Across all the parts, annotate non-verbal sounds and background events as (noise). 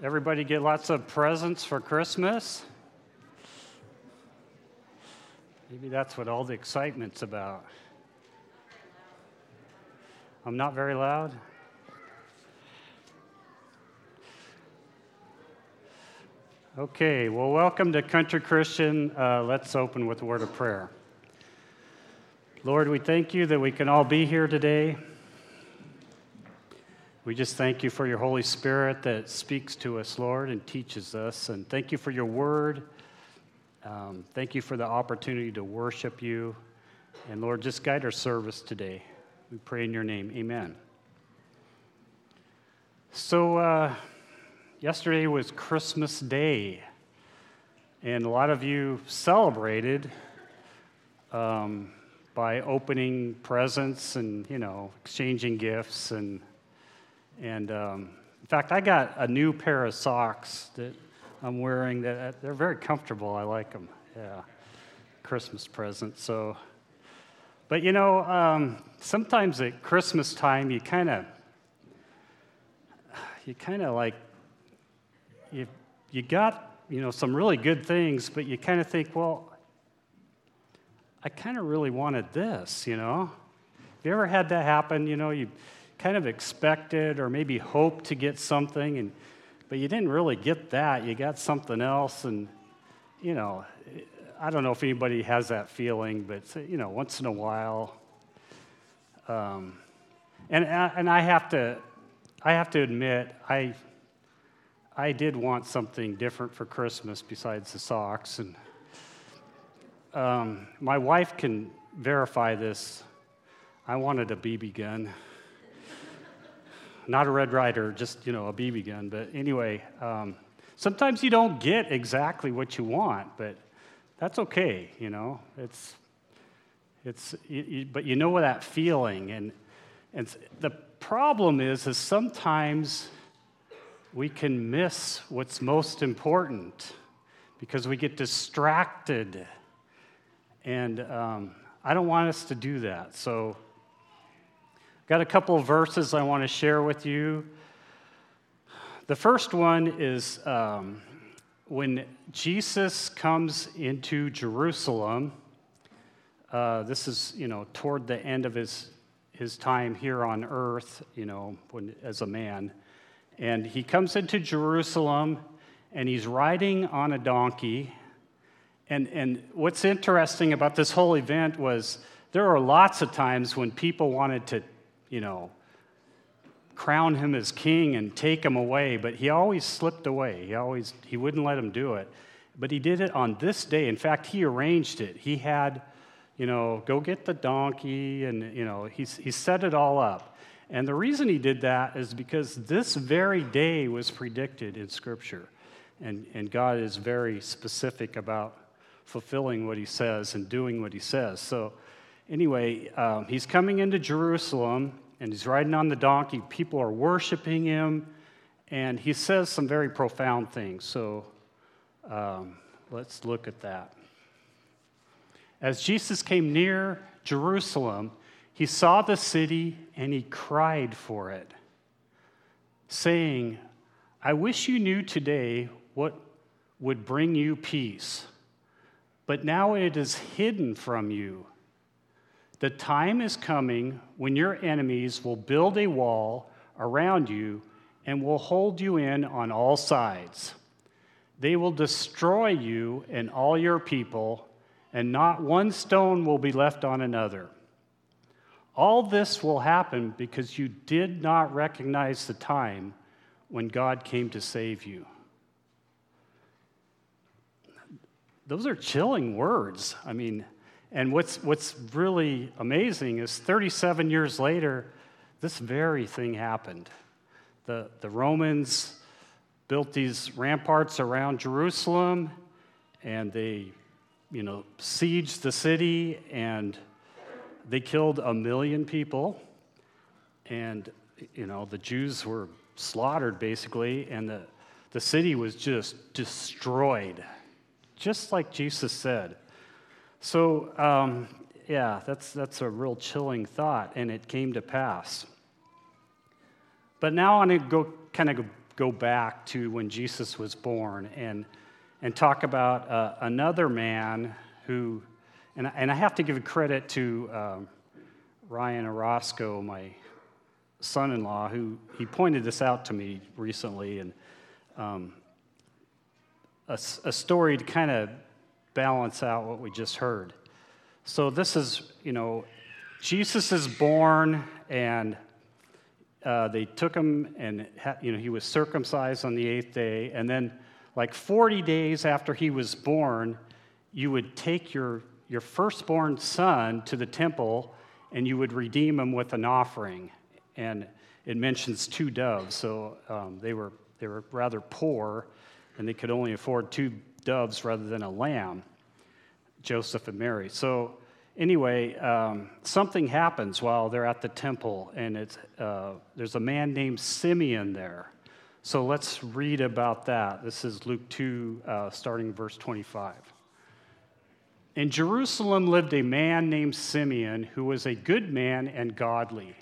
Everybody get lots of presents for Christmas? Maybe that's what all the excitement's about. I'm not very loud? Okay, well, welcome to Country Christian. Uh, let's open with a word of prayer. Lord, we thank you that we can all be here today. We just thank you for your Holy Spirit that speaks to us, Lord, and teaches us. And thank you for your word. Um, thank you for the opportunity to worship you. And Lord, just guide our service today. We pray in your name. Amen. So, uh, yesterday was Christmas Day, and a lot of you celebrated um, by opening presents and, you know, exchanging gifts and and um, in fact, I got a new pair of socks that I'm wearing that they're very comfortable. I like them. Yeah. Christmas present. So, but you know, um, sometimes at Christmas time, you kind of, you kind of like, you, you got, you know, some really good things, but you kind of think, well, I kind of really wanted this, you know? Have you ever had that happen? You know, you, kind of expected or maybe hoped to get something, and, but you didn't really get that. You got something else, and, you know, I don't know if anybody has that feeling, but, you know, once in a while. Um, and, and I have to, I have to admit, I, I did want something different for Christmas besides the socks. And um, my wife can verify this. I wanted a BB gun not a Red Ryder, just, you know, a BB gun. But anyway, um, sometimes you don't get exactly what you want, but that's okay, you know. It's, it's, you, you, but you know that feeling. And, and the problem is, is sometimes we can miss what's most important because we get distracted. And um, I don't want us to do that. So Got a couple of verses I want to share with you. The first one is um, when Jesus comes into Jerusalem. Uh, this is, you know, toward the end of his, his time here on earth, you know, when, as a man. And he comes into Jerusalem and he's riding on a donkey. And, and what's interesting about this whole event was there are lots of times when people wanted to you know, crown him as king and take him away, but he always slipped away. He always he wouldn't let him do it. But he did it on this day. In fact, he arranged it. He had, you know, go get the donkey and you know, he he set it all up. And the reason he did that is because this very day was predicted in Scripture. And, and God is very specific about fulfilling what he says and doing what he says. So anyway, um, he's coming into Jerusalem and he's riding on the donkey. People are worshiping him, and he says some very profound things. So um, let's look at that. As Jesus came near Jerusalem, he saw the city and he cried for it, saying, I wish you knew today what would bring you peace, but now it is hidden from you. The time is coming when your enemies will build a wall around you and will hold you in on all sides. They will destroy you and all your people, and not one stone will be left on another. All this will happen because you did not recognize the time when God came to save you. Those are chilling words. I mean, and what's, what's really amazing is 37 years later, this very thing happened. The, the Romans built these ramparts around Jerusalem, and they, you know, sieged the city, and they killed a million people. And, you know, the Jews were slaughtered basically, and the, the city was just destroyed, just like Jesus said. So, um, yeah, that's, that's a real chilling thought, and it came to pass. But now I want to go kind of go, back to when Jesus was born and, and talk about uh, another man who, and, and I have to give credit to um, Ryan Orozco, my son in law, who he pointed this out to me recently. And um, a, a story to kind of balance out what we just heard. So this is, you know, Jesus is born, and uh, they took him, and you know he was circumcised on the eighth day, and then like 40 days after he was born, you would take your your firstborn son to the temple, and you would redeem him with an offering, and it mentions two doves, so um, they were they were rather poor, and they could only afford two doves rather than a lamb. Joseph and Mary. So, anyway, um, something happens while they're at the temple, and it's, uh, there's a man named Simeon there. So, let's read about that. This is Luke 2, uh, starting verse 25. In Jerusalem lived a man named Simeon who was a good man and godly.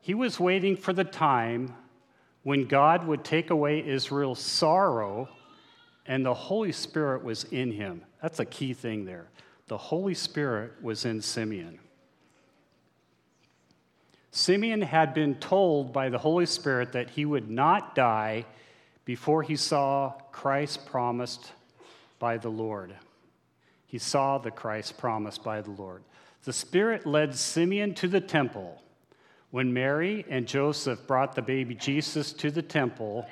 He was waiting for the time when God would take away Israel's sorrow and the Holy Spirit was in him. That's a key thing there. The Holy Spirit was in Simeon. Simeon had been told by the Holy Spirit that he would not die before he saw Christ promised by the Lord. He saw the Christ promised by the Lord. The Spirit led Simeon to the temple. When Mary and Joseph brought the baby Jesus to the temple,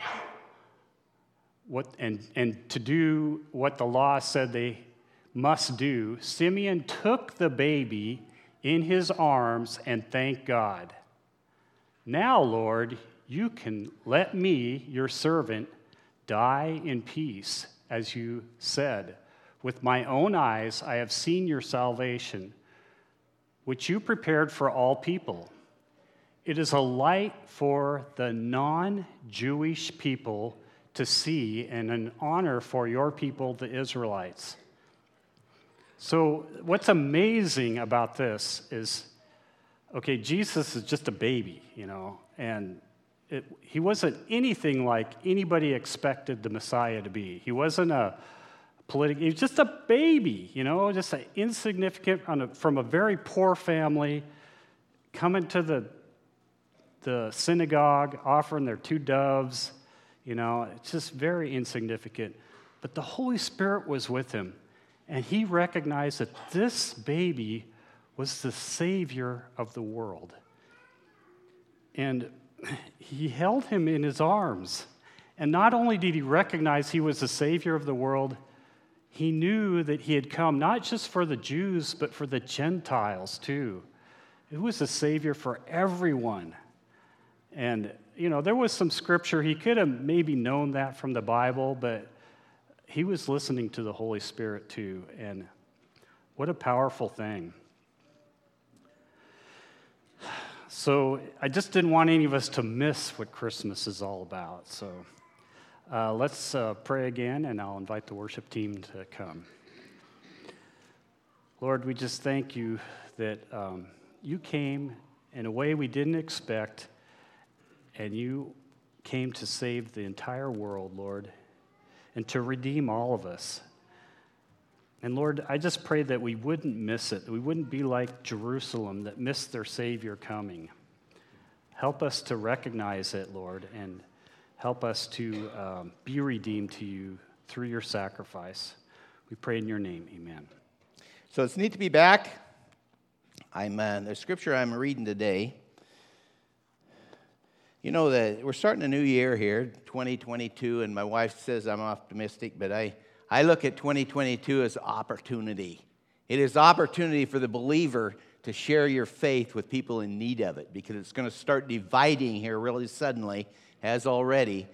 what, and, and to do what the law said they must do, Simeon took the baby in his arms and thanked God. Now, Lord, you can let me, your servant, die in peace, as you said. With my own eyes, I have seen your salvation, which you prepared for all people. It is a light for the non Jewish people to see and an honor for your people, the Israelites. So, what's amazing about this is okay, Jesus is just a baby, you know, and it, he wasn't anything like anybody expected the Messiah to be. He wasn't a political, he was just a baby, you know, just an insignificant, a, from a very poor family, coming to the, the synagogue, offering their two doves, you know, it's just very insignificant. But the Holy Spirit was with him, and he recognized that this baby was the Savior of the world. And he held him in his arms. And not only did he recognize he was the Savior of the world, he knew that he had come not just for the Jews, but for the Gentiles too. It was a Savior for everyone. And, you know, there was some scripture, he could have maybe known that from the Bible, but he was listening to the Holy Spirit too. And what a powerful thing. So I just didn't want any of us to miss what Christmas is all about. So uh, let's uh, pray again, and I'll invite the worship team to come. Lord, we just thank you that um, you came in a way we didn't expect, and you came to save the entire world, Lord, and to redeem all of us. And Lord, I just pray that we wouldn't miss it, we wouldn't be like Jerusalem that missed their Savior coming. Help us to recognize it, Lord, and help us to um, be redeemed to you through your sacrifice. We pray in your name. Amen. So it's neat to be back. I'm uh, the scripture I'm reading today. You know that we're starting a new year here, 2022, and my wife says I'm optimistic, but I, I look at 2022 as opportunity. It is opportunity for the believer to share your faith with people in need of it because it's going to start dividing here really suddenly, as already,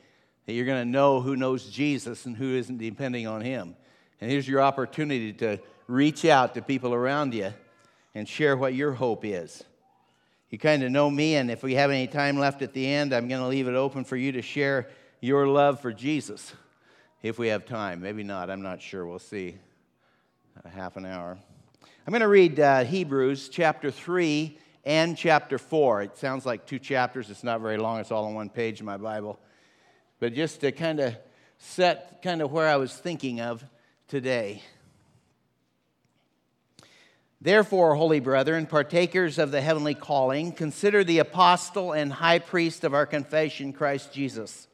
that you're going to know who knows Jesus and who isn't depending on him. And here's your opportunity to reach out to people around you and share what your hope is. You kind of know me, and if we have any time left at the end, I'm going to leave it open for you to share your love for Jesus if we have time. Maybe not, I'm not sure. We'll see. A half an hour. I'm going to read uh, Hebrews chapter 3 and chapter 4. It sounds like two chapters. It's not very long, it's all on one page in my Bible. but just to kind of set kind of where I was thinking of today. Therefore, holy brethren, partakers of the heavenly calling, consider the apostle and high priest of our confession, Christ Jesus,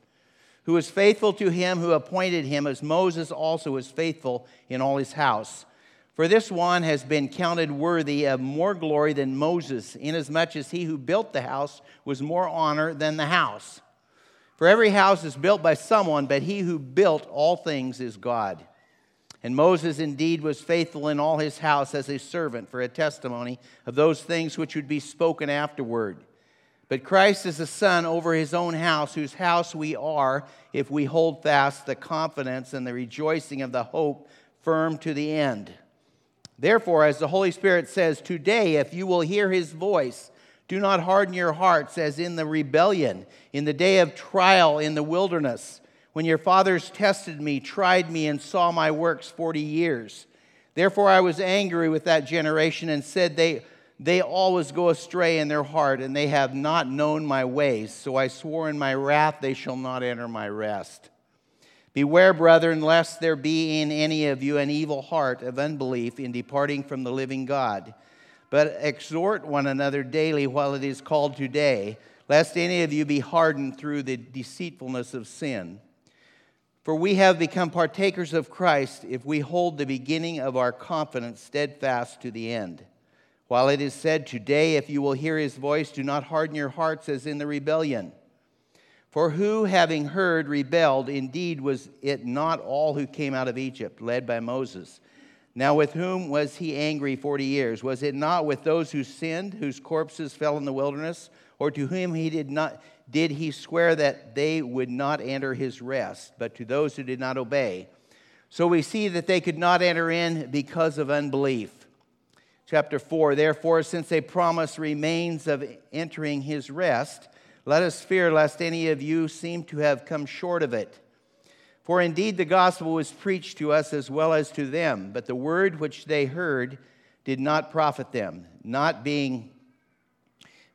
who was faithful to him who appointed him, as Moses also was faithful in all his house. For this one has been counted worthy of more glory than Moses, inasmuch as he who built the house was more honor than the house. For every house is built by someone, but he who built all things is God. And Moses indeed was faithful in all his house as a servant for a testimony of those things which would be spoken afterward. But Christ is the Son over his own house, whose house we are if we hold fast the confidence and the rejoicing of the hope firm to the end. Therefore, as the Holy Spirit says, Today, if you will hear his voice, do not harden your hearts as in the rebellion, in the day of trial in the wilderness when your fathers tested me, tried me, and saw my works 40 years. Therefore I was angry with that generation and said, They, they always go astray in their heart, and they have not known my ways. So I swore in my wrath, They shall not enter my rest. Beware, brethren, lest there be in any of you an evil heart of unbelief in departing from the living God. But exhort one another daily while it is called today, lest any of you be hardened through the deceitfulness of sin. For we have become partakers of Christ if we hold the beginning of our confidence steadfast to the end. While it is said, Today, if you will hear his voice, do not harden your hearts as in the rebellion. For who, having heard, rebelled, indeed was it not all who came out of Egypt, led by Moses? Now, with whom was he angry forty years? Was it not with those who sinned, whose corpses fell in the wilderness, or to whom he did not did he swear that they would not enter his rest, but to those who did not obey. So we see that they could not enter in because of unbelief. Chapter 4 Therefore, since a promise remains of entering his rest, let us fear lest any of you seem to have come short of it. For indeed the gospel was preached to us as well as to them, but the word which they heard did not profit them, not being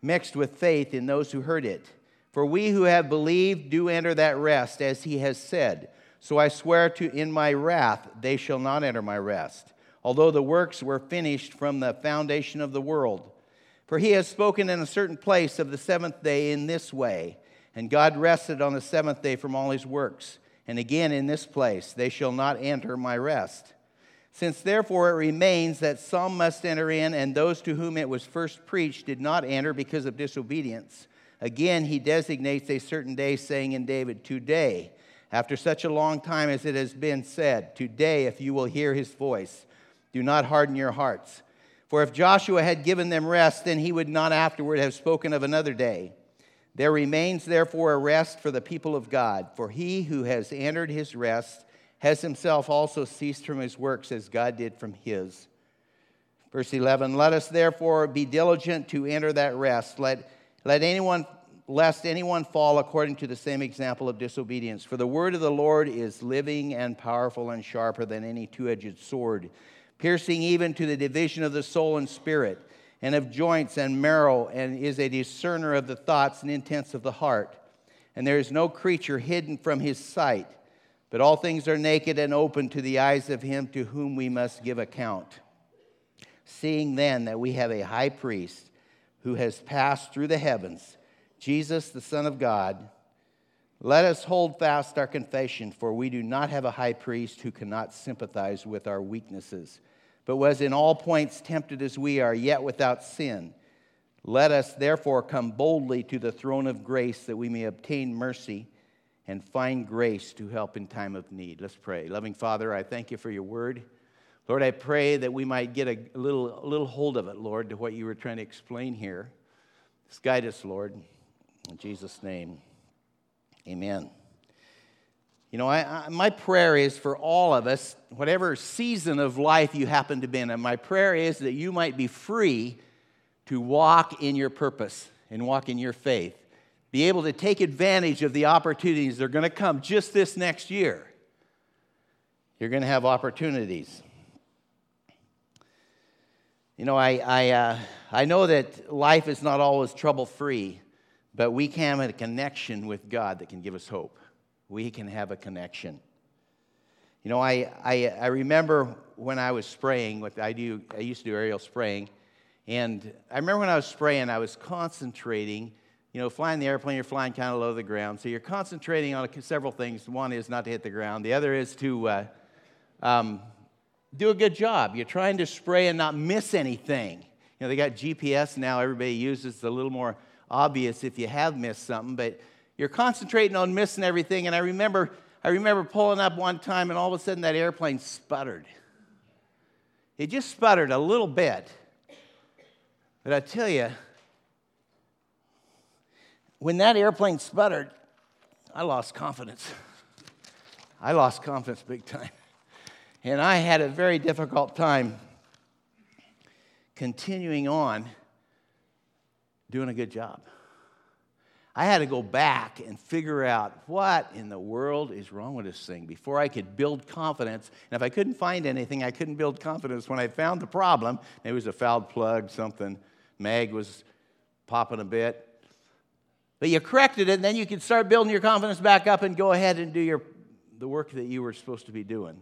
mixed with faith in those who heard it. For we who have believed do enter that rest, as he has said. So I swear to in my wrath, they shall not enter my rest, although the works were finished from the foundation of the world. For he has spoken in a certain place of the seventh day in this way, and God rested on the seventh day from all his works. And again in this place, they shall not enter my rest. Since therefore it remains that some must enter in, and those to whom it was first preached did not enter because of disobedience. Again, he designates a certain day, saying in David, Today, after such a long time as it has been said, Today, if you will hear his voice, do not harden your hearts. For if Joshua had given them rest, then he would not afterward have spoken of another day. There remains therefore a rest for the people of God, for he who has entered his rest has himself also ceased from his works as God did from his. Verse 11 Let us therefore be diligent to enter that rest. Let let anyone, lest anyone fall according to the same example of disobedience. For the word of the Lord is living and powerful and sharper than any two edged sword, piercing even to the division of the soul and spirit, and of joints and marrow, and is a discerner of the thoughts and intents of the heart. And there is no creature hidden from his sight, but all things are naked and open to the eyes of him to whom we must give account. Seeing then that we have a high priest, who has passed through the heavens, Jesus, the Son of God, let us hold fast our confession, for we do not have a high priest who cannot sympathize with our weaknesses, but was in all points tempted as we are, yet without sin. Let us therefore come boldly to the throne of grace that we may obtain mercy and find grace to help in time of need. Let's pray. Loving Father, I thank you for your word. Lord, I pray that we might get a little, a little hold of it, Lord, to what you were trying to explain here. Just guide us, Lord. In Jesus' name, amen. You know, I, I, my prayer is for all of us, whatever season of life you happen to be in, and my prayer is that you might be free to walk in your purpose and walk in your faith. Be able to take advantage of the opportunities that are going to come just this next year. You're going to have opportunities. You know, I, I, uh, I know that life is not always trouble free, but we can have a connection with God that can give us hope. we can have a connection. You know, I, I, I remember when I was spraying, what I do, I used to do aerial spraying, and I remember when I was spraying, I was concentrating. You know, flying the airplane, you're flying kind of low to the ground, so you're concentrating on several things. One is not to hit the ground. The other is to uh, um, do a good job. You're trying to spray and not miss anything. You know, they got GPS now. Everybody uses it's a little more obvious if you have missed something, but you're concentrating on missing everything. And I remember, I remember pulling up one time, and all of a sudden that airplane sputtered. It just sputtered a little bit. But I tell you, when that airplane sputtered, I lost confidence. I lost confidence big time. And I had a very difficult time continuing on doing a good job. I had to go back and figure out what in the world is wrong with this thing before I could build confidence. And if I couldn't find anything, I couldn't build confidence. When I found the problem, it was a fouled plug, something, mag was popping a bit. But you corrected it, and then you could start building your confidence back up and go ahead and do your, the work that you were supposed to be doing.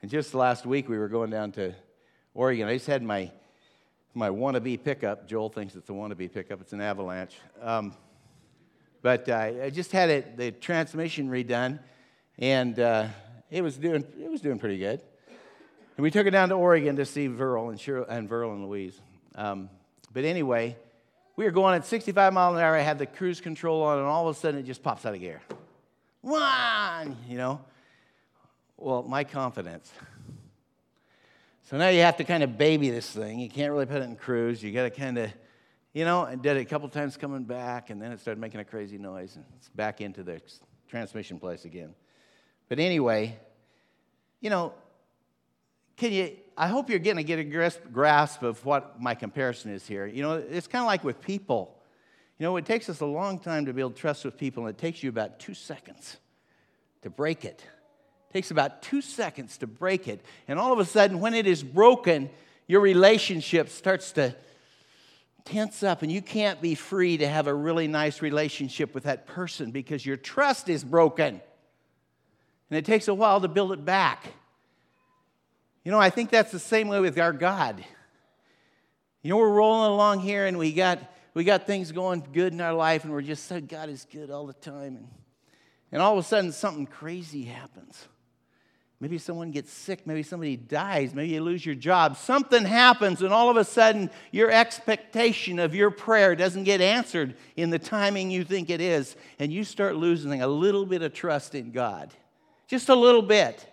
And just last week, we were going down to Oregon. I just had my, my wannabe pickup. Joel thinks it's a wannabe pickup, it's an avalanche. Um, but uh, I just had it, the transmission redone, and uh, it, was doing, it was doing pretty good. And we took it down to Oregon to see Verl and, Cheryl, and Verl and Louise. Um, but anyway, we were going at 65 miles an hour. I had the cruise control on, and all of a sudden it just pops out of gear. One, you know. Well, my confidence. So now you have to kind of baby this thing. You can't really put it in cruise. You got to kind of you know, and did it a couple times coming back, and then it started making a crazy noise, and it's back into the transmission place again. But anyway, you know, can you? I hope you're getting to get a grasp of what my comparison is here. You know, it's kind of like with people. You know, it takes us a long time to build trust with people, and it takes you about two seconds to break it. Takes about two seconds to break it. And all of a sudden, when it is broken, your relationship starts to tense up and you can't be free to have a really nice relationship with that person because your trust is broken. And it takes a while to build it back. You know, I think that's the same way with our God. You know, we're rolling along here and we got we got things going good in our life and we're just saying God is good all the time and, and all of a sudden something crazy happens. Maybe someone gets sick. Maybe somebody dies. Maybe you lose your job. Something happens, and all of a sudden, your expectation of your prayer doesn't get answered in the timing you think it is, and you start losing a little bit of trust in God. Just a little bit.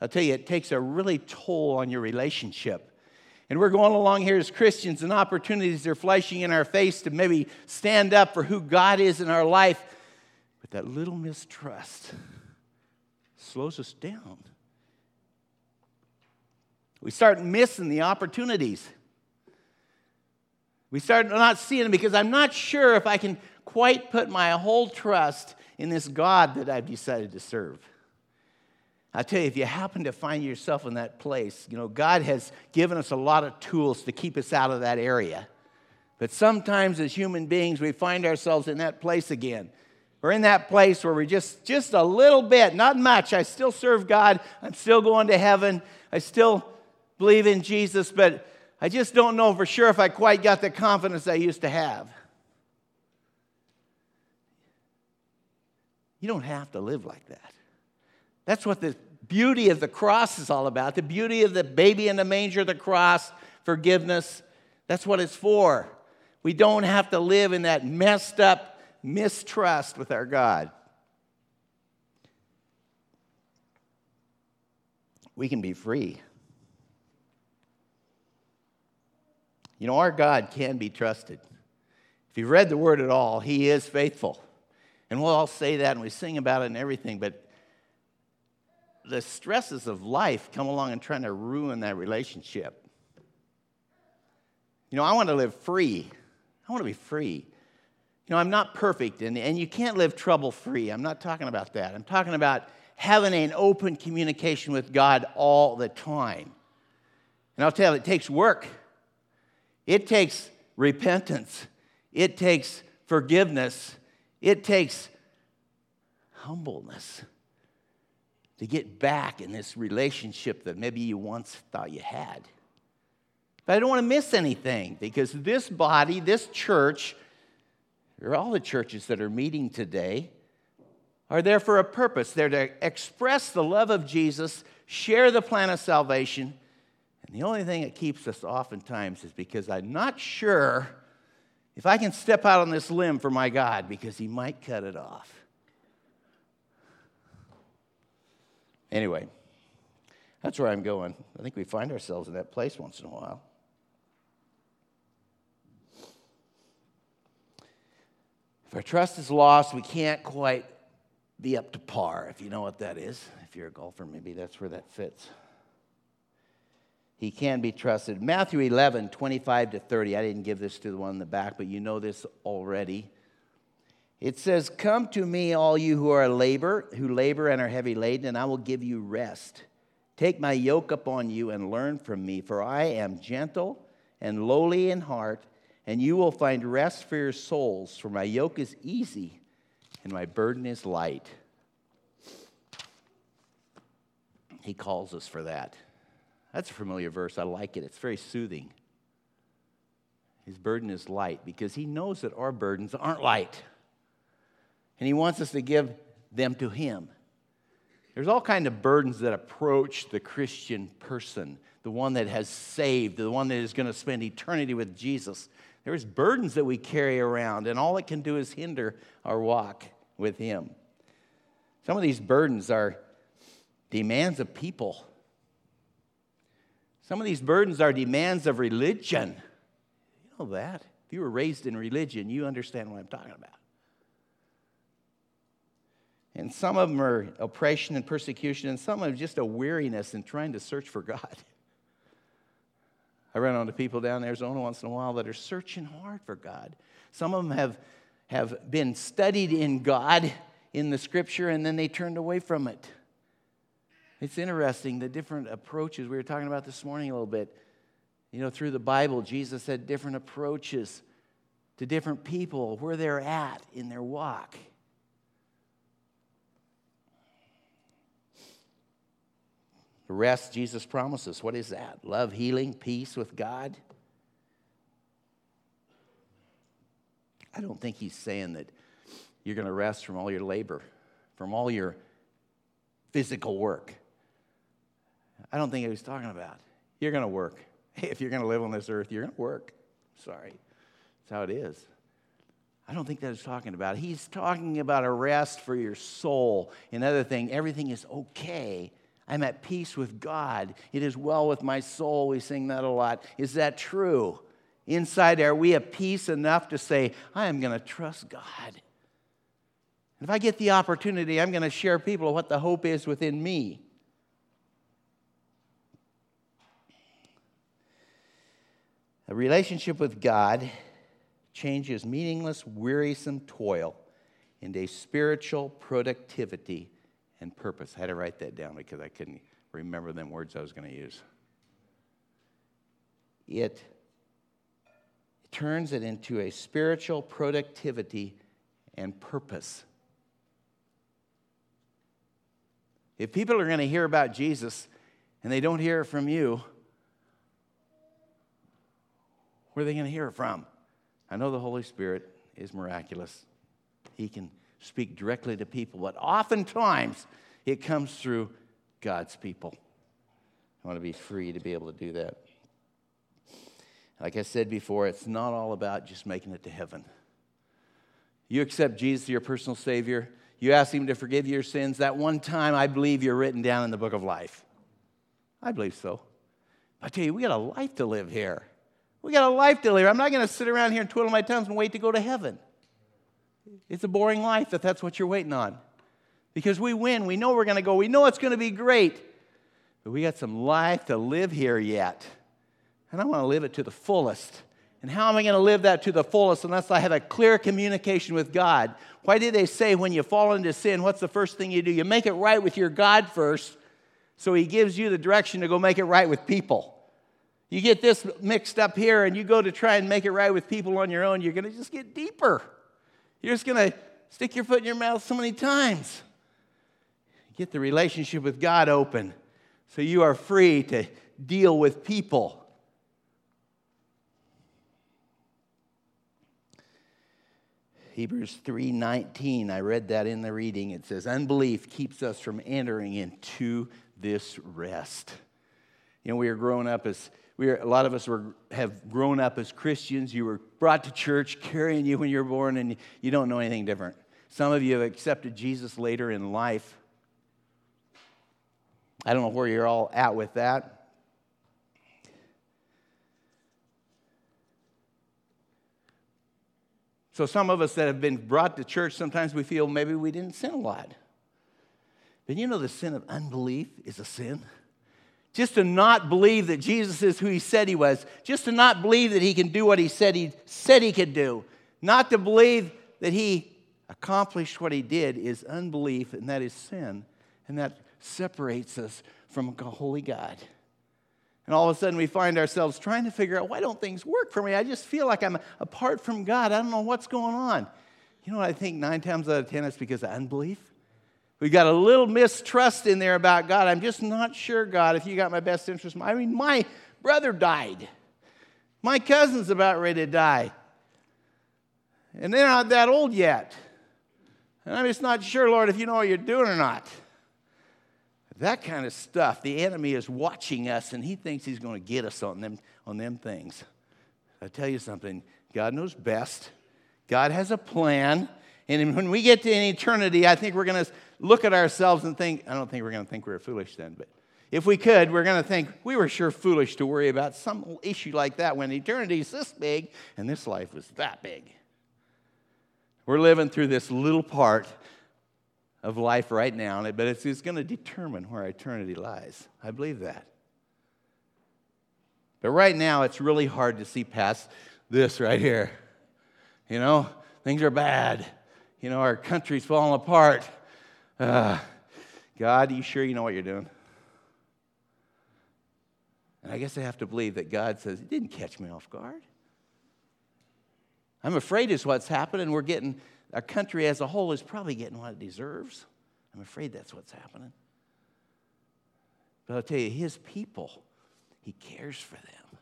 I'll tell you, it takes a really toll on your relationship. And we're going along here as Christians, and opportunities are flashing in our face to maybe stand up for who God is in our life. But that little mistrust slows us down. We start missing the opportunities. We start not seeing them because I'm not sure if I can quite put my whole trust in this God that I've decided to serve. I tell you, if you happen to find yourself in that place, you know, God has given us a lot of tools to keep us out of that area. But sometimes as human beings, we find ourselves in that place again. We're in that place where we're just, just a little bit, not much. I still serve God. I'm still going to heaven. I still believe in Jesus, but I just don't know for sure if I quite got the confidence I used to have. You don't have to live like that. That's what the beauty of the cross is all about the beauty of the baby in the manger, the cross, forgiveness. That's what it's for. We don't have to live in that messed up mistrust with our God. We can be free. You know, our God can be trusted. If you've read the word at all, He is faithful. And we'll all say that and we sing about it and everything, but the stresses of life come along and trying to ruin that relationship. You know, I want to live free. I want to be free. You know, I'm not perfect, and, and you can't live trouble free. I'm not talking about that. I'm talking about having an open communication with God all the time. And I'll tell you, it takes work, it takes repentance, it takes forgiveness, it takes humbleness to get back in this relationship that maybe you once thought you had. But I don't want to miss anything because this body, this church, or all the churches that are meeting today, are there for a purpose. They're to express the love of Jesus, share the plan of salvation. And the only thing that keeps us oftentimes is because I'm not sure if I can step out on this limb for my God because he might cut it off. Anyway, that's where I'm going. I think we find ourselves in that place once in a while. If our trust is lost, we can't quite be up to par, if you know what that is. If you're a golfer, maybe that's where that fits. He can be trusted. Matthew 11, 25 to 30. I didn't give this to the one in the back, but you know this already. It says, Come to me, all you who are labor, who labor and are heavy laden, and I will give you rest. Take my yoke upon you and learn from me, for I am gentle and lowly in heart and you will find rest for your souls, for my yoke is easy and my burden is light. He calls us for that. That's a familiar verse. I like it. It's very soothing. His burden is light because he knows that our burdens aren't light. And he wants us to give them to him. There's all kind of burdens that approach the Christian person, the one that has saved, the one that is going to spend eternity with Jesus. There's burdens that we carry around, and all it can do is hinder our walk with Him. Some of these burdens are demands of people. Some of these burdens are demands of religion. You know that. If you were raised in religion, you understand what I'm talking about. And some of them are oppression and persecution, and some of them just a weariness in trying to search for God. (laughs) I run onto people down in Arizona once in a while that are searching hard for God. Some of them have, have been studied in God in the scripture and then they turned away from it. It's interesting the different approaches we were talking about this morning a little bit. You know, through the Bible, Jesus had different approaches to different people where they're at in their walk. Rest Jesus promises. What is that? Love, healing, peace with God? I don't think he's saying that you're going to rest from all your labor, from all your physical work. I don't think he was talking about. You're going to work. (laughs) If you're going to live on this earth, you're going to work. Sorry. That's how it is. I don't think that he's talking about. He's talking about a rest for your soul. Another thing, everything is okay I'm at peace with God. It is well with my soul. We sing that a lot. Is that true? Inside, are we at peace enough to say, I am going to trust God? And if I get the opportunity, I'm going to share people what the hope is within me. A relationship with God changes meaningless, wearisome toil into spiritual productivity and purpose. I had to write that down because I couldn't remember them words I was going to use. It turns it into a spiritual productivity and purpose. If people are going to hear about Jesus and they don't hear it from you, where are they going to hear it from? I know the Holy Spirit is miraculous. He can speak directly to people, but oftentimes it comes through God's people. I want to be free to be able to do that. Like I said before, it's not all about just making it to heaven. You accept Jesus as your personal Savior, you ask Him to forgive your sins. That one time, I believe you're written down in the book of life. I believe so. I tell you, we got a life to live here. We got a life to live. I'm not going to sit around here and twiddle my thumbs and wait to go to heaven. It's a boring life if that's what you're waiting on. Because we win. We know we're going to go. We know it's going to be great. But we got some life to live here yet. And I want to live it to the fullest. And how am I going to live that to the fullest unless I have a clear communication with God? Why did they say when you fall into sin, what's the first thing you do? You make it right with your God first, so He gives you the direction to go make it right with people. You get this mixed up here and you go to try and make it right with people on your own, you're going to just get deeper. You're just going to stick your foot in your mouth so many times. Get the relationship with God open so you are free to deal with people. Hebrews 3:19 I read that in the reading it says unbelief keeps us from entering into this rest. You know we are growing up as we are, a lot of us were, have grown up as Christians. You were brought to church carrying you when you were born, and you don't know anything different. Some of you have accepted Jesus later in life. I don't know where you're all at with that. So, some of us that have been brought to church, sometimes we feel maybe we didn't sin a lot. But you know, the sin of unbelief is a sin just to not believe that Jesus is who he said he was, just to not believe that he can do what he said he said he could do, not to believe that he accomplished what he did is unbelief, and that is sin, and that separates us from a holy God. And all of a sudden, we find ourselves trying to figure out why don't things work for me? I just feel like I'm apart from God. I don't know what's going on. You know what I think nine times out of ten it's because of unbelief. We got a little mistrust in there about God. I'm just not sure, God, if you got my best interest. I mean, my brother died. My cousin's about ready to die. And they're not that old yet. And I'm just not sure, Lord, if you know what you're doing or not. That kind of stuff, the enemy is watching us and he thinks he's going to get us on them, on them things. I tell you something, God knows best. God has a plan. And when we get to an eternity, I think we're going to look at ourselves and think, I don't think we're going to think we are foolish then, but if we could, we're going to think we were sure foolish to worry about some issue like that when eternity is this big and this life was that big. We're living through this little part of life right now, but it's, it's going to determine where eternity lies. I believe that. But right now, it's really hard to see past this right here. You know, things are bad. You know, our country's falling apart. Uh, God, you sure you know what you're doing? And I guess I have to believe that God says, It didn't catch me off guard. I'm afraid is what's happening. We're getting, our country as a whole is probably getting what it deserves. I'm afraid that's what's happening. But I'll tell you, His people, He cares for them.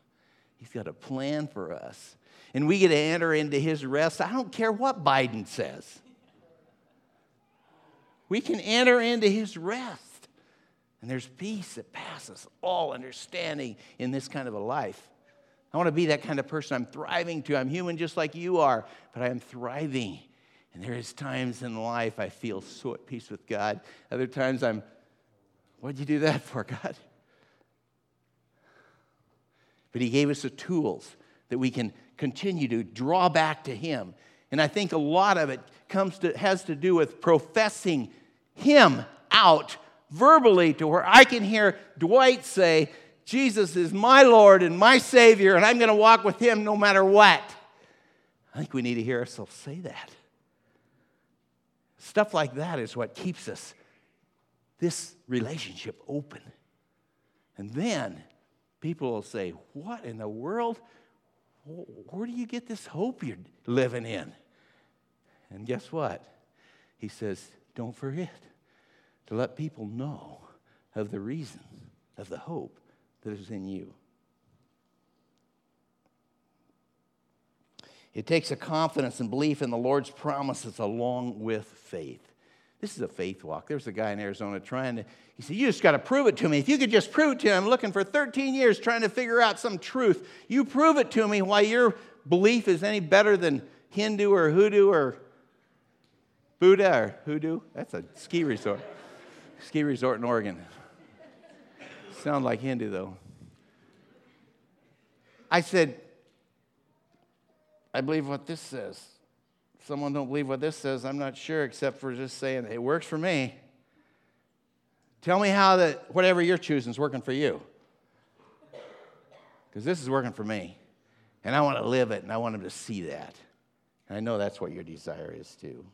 He's got a plan for us. And we get to enter into His rest. I don't care what Biden says we can enter into his rest. And there's peace that passes all understanding in this kind of a life. I want to be that kind of person. I'm thriving to. I'm human just like you are, but I am thriving. And there is times in life I feel so at peace with God. Other times I'm, what'd you do that for, God? But He gave us the tools that we can continue to draw back to Him. And I think a lot of it comes to, has to do with professing him out verbally to where I can hear Dwight say, Jesus is my Lord and my Savior, and I'm going to walk with him no matter what. I think we need to hear ourselves say that. Stuff like that is what keeps us, this relationship open. And then people will say, What in the world? Where do you get this hope you're living in? And guess what? He says, Don't forget to let people know of the reason, of the hope that is in you. It takes a confidence and belief in the Lord's promises along with faith. This is a faith walk. There's a guy in Arizona trying to, he said, You just got to prove it to me. If you could just prove it to me, I'm looking for 13 years trying to figure out some truth. You prove it to me why your belief is any better than Hindu or hoodoo or Buddha or hoodoo. That's a ski resort ski resort in Oregon. Sound like Hindu, though. I said, I believe what this says. Someone don't believe what this says, I'm not sure, except for just saying it works for me. Tell me how that whatever you're choosing is working for you. Because this is working for me. And I want to live it, and I want them to see that. And I know that's what your desire is too.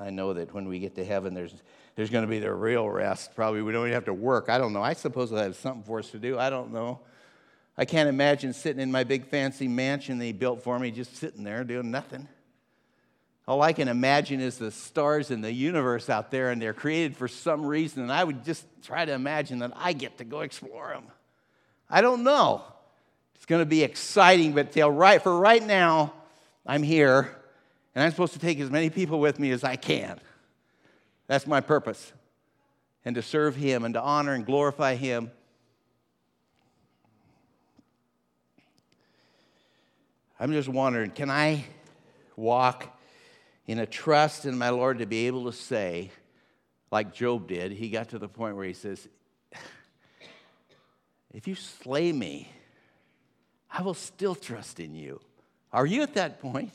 I know that when we get to heaven, there's, there's going to be the real rest. Probably we don't even have to work. I don't know. I suppose they'll have something for us to do. I don't know. I can't imagine sitting in my big fancy mansion they built for me, just sitting there doing nothing. all I can imagine is the stars in the universe out there, and they're created for some reason. And I would just try to imagine that I get to go explore them. I don't know. It's going to be exciting, but right, for right now, I'm here, and I'm supposed to take as many people with me as I can. That's my purpose. And to serve Him and to honor and glorify Him. I'm just wondering can I walk in a trust in my Lord to be able to say, like Job did, he got to the point where he says, If you slay me, I will still trust in you. Are you at that point?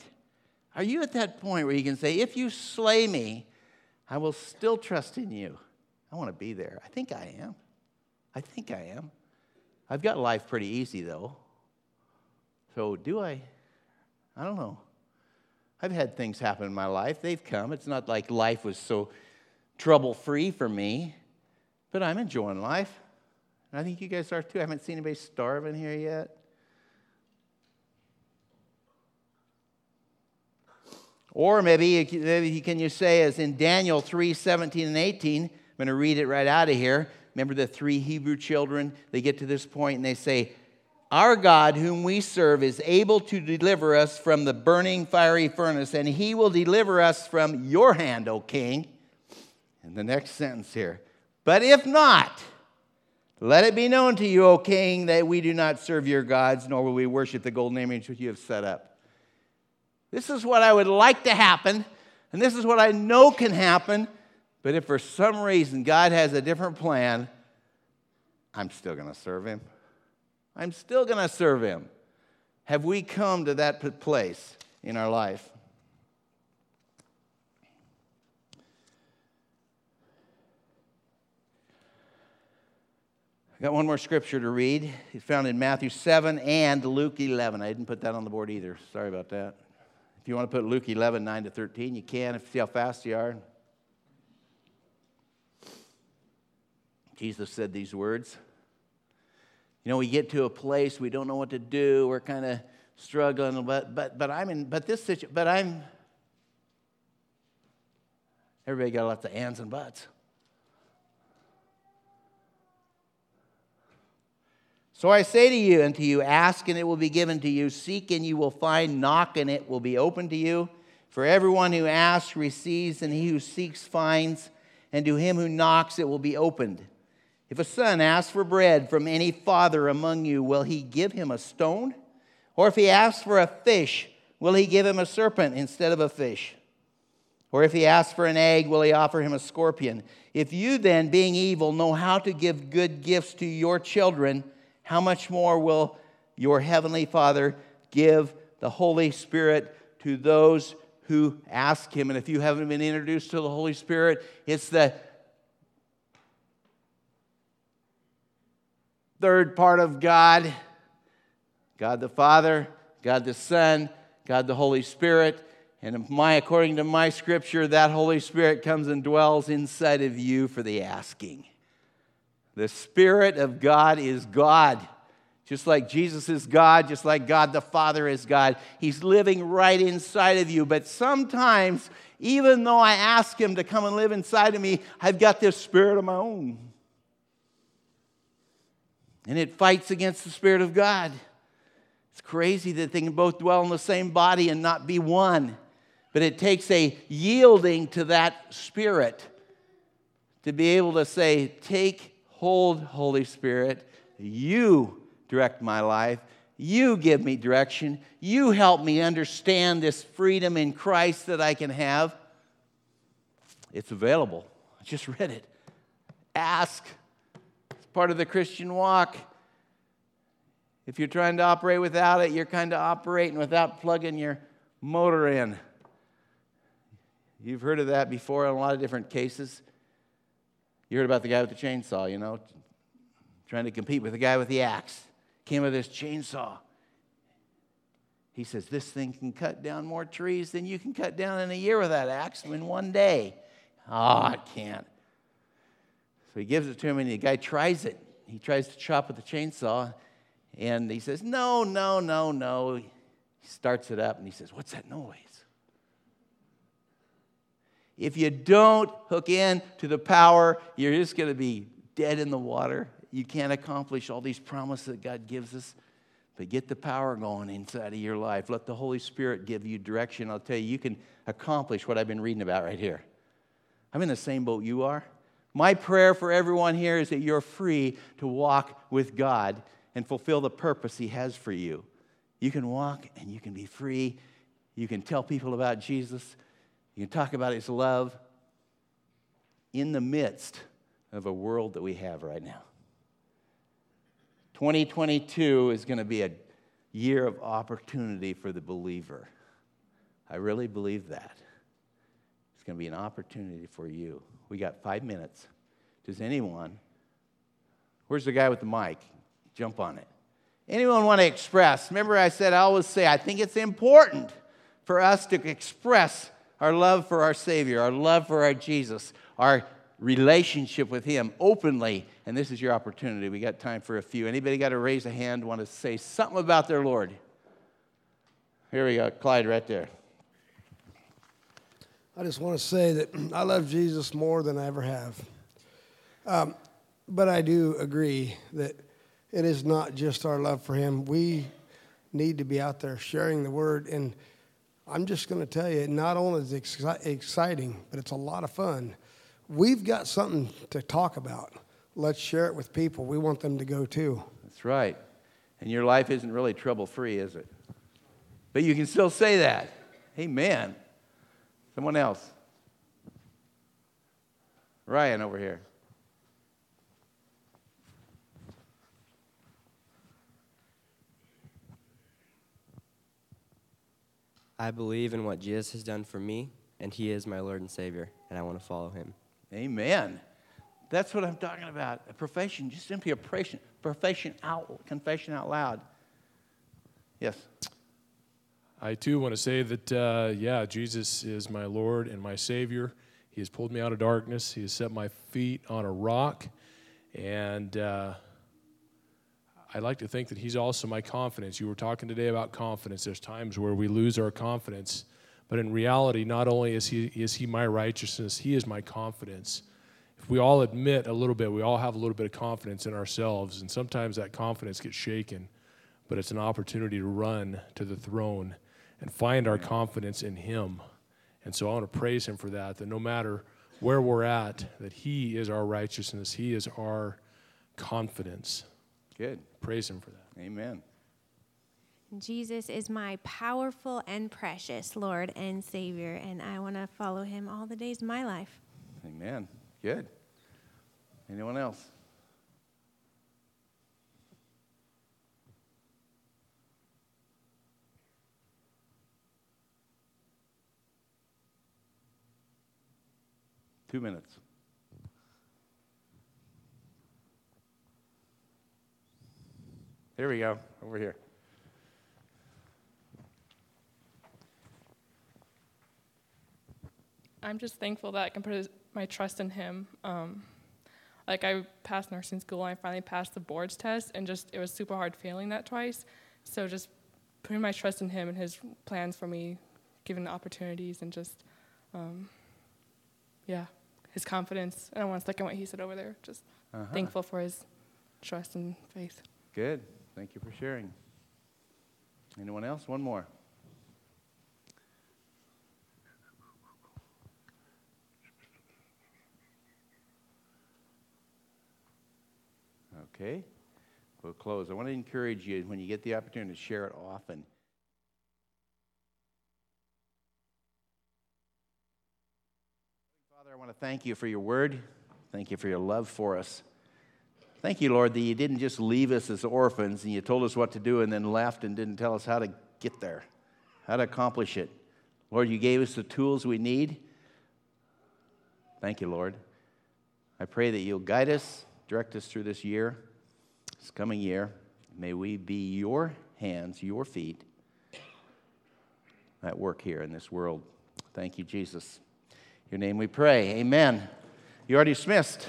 Are you at that point where you can say, If you slay me, I will still trust in you? I want to be there. I think I am. I think I am. I've got life pretty easy, though. So, do I? I don't know. I've had things happen in my life. They've come. It's not like life was so trouble free for me, but I'm enjoying life. And I think you guys are too. I haven't seen anybody starving here yet. Or maybe, maybe can you say, as in Daniel 3 17 and 18, I'm going to read it right out of here. Remember the three Hebrew children? They get to this point and they say, our God, whom we serve, is able to deliver us from the burning fiery furnace, and he will deliver us from your hand, O king. And the next sentence here. But if not, let it be known to you, O king, that we do not serve your gods, nor will we worship the golden image which you have set up. This is what I would like to happen, and this is what I know can happen. But if for some reason God has a different plan, I'm still going to serve him. I'm still going to serve him. Have we come to that place in our life? I got one more scripture to read. It's found in Matthew 7 and Luke 11. I didn't put that on the board either. Sorry about that. If you want to put Luke 11, 9 to 13, you can. If you see how fast you are. Jesus said these words. You know, we get to a place we don't know what to do. We're kind of struggling, but but but I'm in. But this situation. But I'm. Everybody got lots of ands and buts. So I say to you and to you, ask and it will be given to you, seek and you will find, knock and it will be open to you. For everyone who asks receives, and he who seeks finds, and to him who knocks it will be opened. If a son asks for bread from any father among you, will he give him a stone? Or if he asks for a fish, will he give him a serpent instead of a fish? Or if he asks for an egg, will he offer him a scorpion? If you then, being evil, know how to give good gifts to your children, how much more will your heavenly Father give the Holy Spirit to those who ask him? And if you haven't been introduced to the Holy Spirit, it's the third part of God God the Father, God the Son, God the Holy Spirit. And my, according to my scripture, that Holy Spirit comes and dwells inside of you for the asking. The Spirit of God is God. Just like Jesus is God, just like God the Father is God. He's living right inside of you. But sometimes, even though I ask Him to come and live inside of me, I've got this spirit of my own. And it fights against the Spirit of God. It's crazy that they can both dwell in the same body and not be one. But it takes a yielding to that Spirit to be able to say, Take Holy Spirit. You direct my life. You give me direction. You help me understand this freedom in Christ that I can have. It's available. I just read it. Ask It's part of the Christian walk. If you're trying to operate without it, you're kind of operating without plugging your motor in. You've heard of that before in a lot of different cases. You heard about the guy with the chainsaw, you know, trying to compete with the guy with the axe. Came with this chainsaw. He says, This thing can cut down more trees than you can cut down in a year with that axe in one day. Ah, oh, it can't. So he gives it to him, and the guy tries it. He tries to chop with the chainsaw, and he says, No, no, no, no. He starts it up, and he says, What's that noise? If you don't hook in to the power, you're just going to be dead in the water. You can't accomplish all these promises that God gives us. But get the power going inside of your life. Let the Holy Spirit give you direction. I'll tell you, you can accomplish what I've been reading about right here. I'm in the same boat you are. My prayer for everyone here is that you're free to walk with God and fulfill the purpose He has for you. You can walk and you can be free. You can tell people about Jesus. You talk about His love in the midst of a world that we have right now. 2022 is going to be a year of opportunity for the believer. I really believe that. It's going to be an opportunity for you. We got five minutes. Does anyone, where's the guy with the mic? Jump on it. Anyone want to express? Remember, I said, I always say, I think it's important for us to express our love for our Savior, our love for our Jesus, our relationship with Him openly. And this is your opportunity. We got time for a few. Anybody got to raise a hand, want to say something about their Lord? Here we go, Clyde, right there. I just want to say that (clears throat) I love Jesus more than I ever have. Um, but I do agree that it is not just our love for Him. We need to be out there sharing the word. And I'm just going to tell you, not only is it exci- exciting, but it's a lot of fun. We've got something to talk about. Let's share it with people. We want them to go too. That's right. And your life isn't really trouble free, is it? But you can still say that. Amen. Someone else. Ryan over here. I believe in what Jesus has done for me, and He is my Lord and Savior, and I want to follow Him. Amen. That's what I'm talking about. A profession, just simply a profession, profession out, confession out loud. Yes. I too want to say that, uh, yeah, Jesus is my Lord and my Savior. He has pulled me out of darkness. He has set my feet on a rock. And uh, I like to think that He's also my confidence. You were talking today about confidence. There's times where we lose our confidence. But in reality, not only is he, is he my righteousness, He is my confidence. If we all admit a little bit, we all have a little bit of confidence in ourselves. And sometimes that confidence gets shaken. But it's an opportunity to run to the throne and find our confidence in Him. And so I want to praise Him for that, that no matter where we're at, that He is our righteousness, He is our confidence. Good. Praise Him for that. Amen. Jesus is my powerful and precious Lord and Savior, and I want to follow him all the days of my life. Amen. Good. Anyone else? Two minutes. Here we go. Over here. I'm just thankful that I can put my trust in Him. Um, like I passed nursing school and I finally passed the boards test, and just it was super hard failing that twice. So just putting my trust in Him and His plans for me, giving the opportunities, and just um, yeah, His confidence. And I want to second what He said over there. Just Uh-huh. thankful for His trust and faith. Good. Thank you for sharing. Anyone else? One more. Okay. We'll close. I want to encourage you when you get the opportunity to share it often. Father, I want to thank you for your word. Thank you for your love for us. Thank you, Lord, that you didn't just leave us as orphans and you told us what to do and then left and didn't tell us how to get there, how to accomplish it. Lord, you gave us the tools we need. Thank you, Lord. I pray that you'll guide us, direct us through this year, this coming year. May we be your hands, your feet at work here in this world. Thank you, Jesus. Your name we pray. Amen. You are dismissed.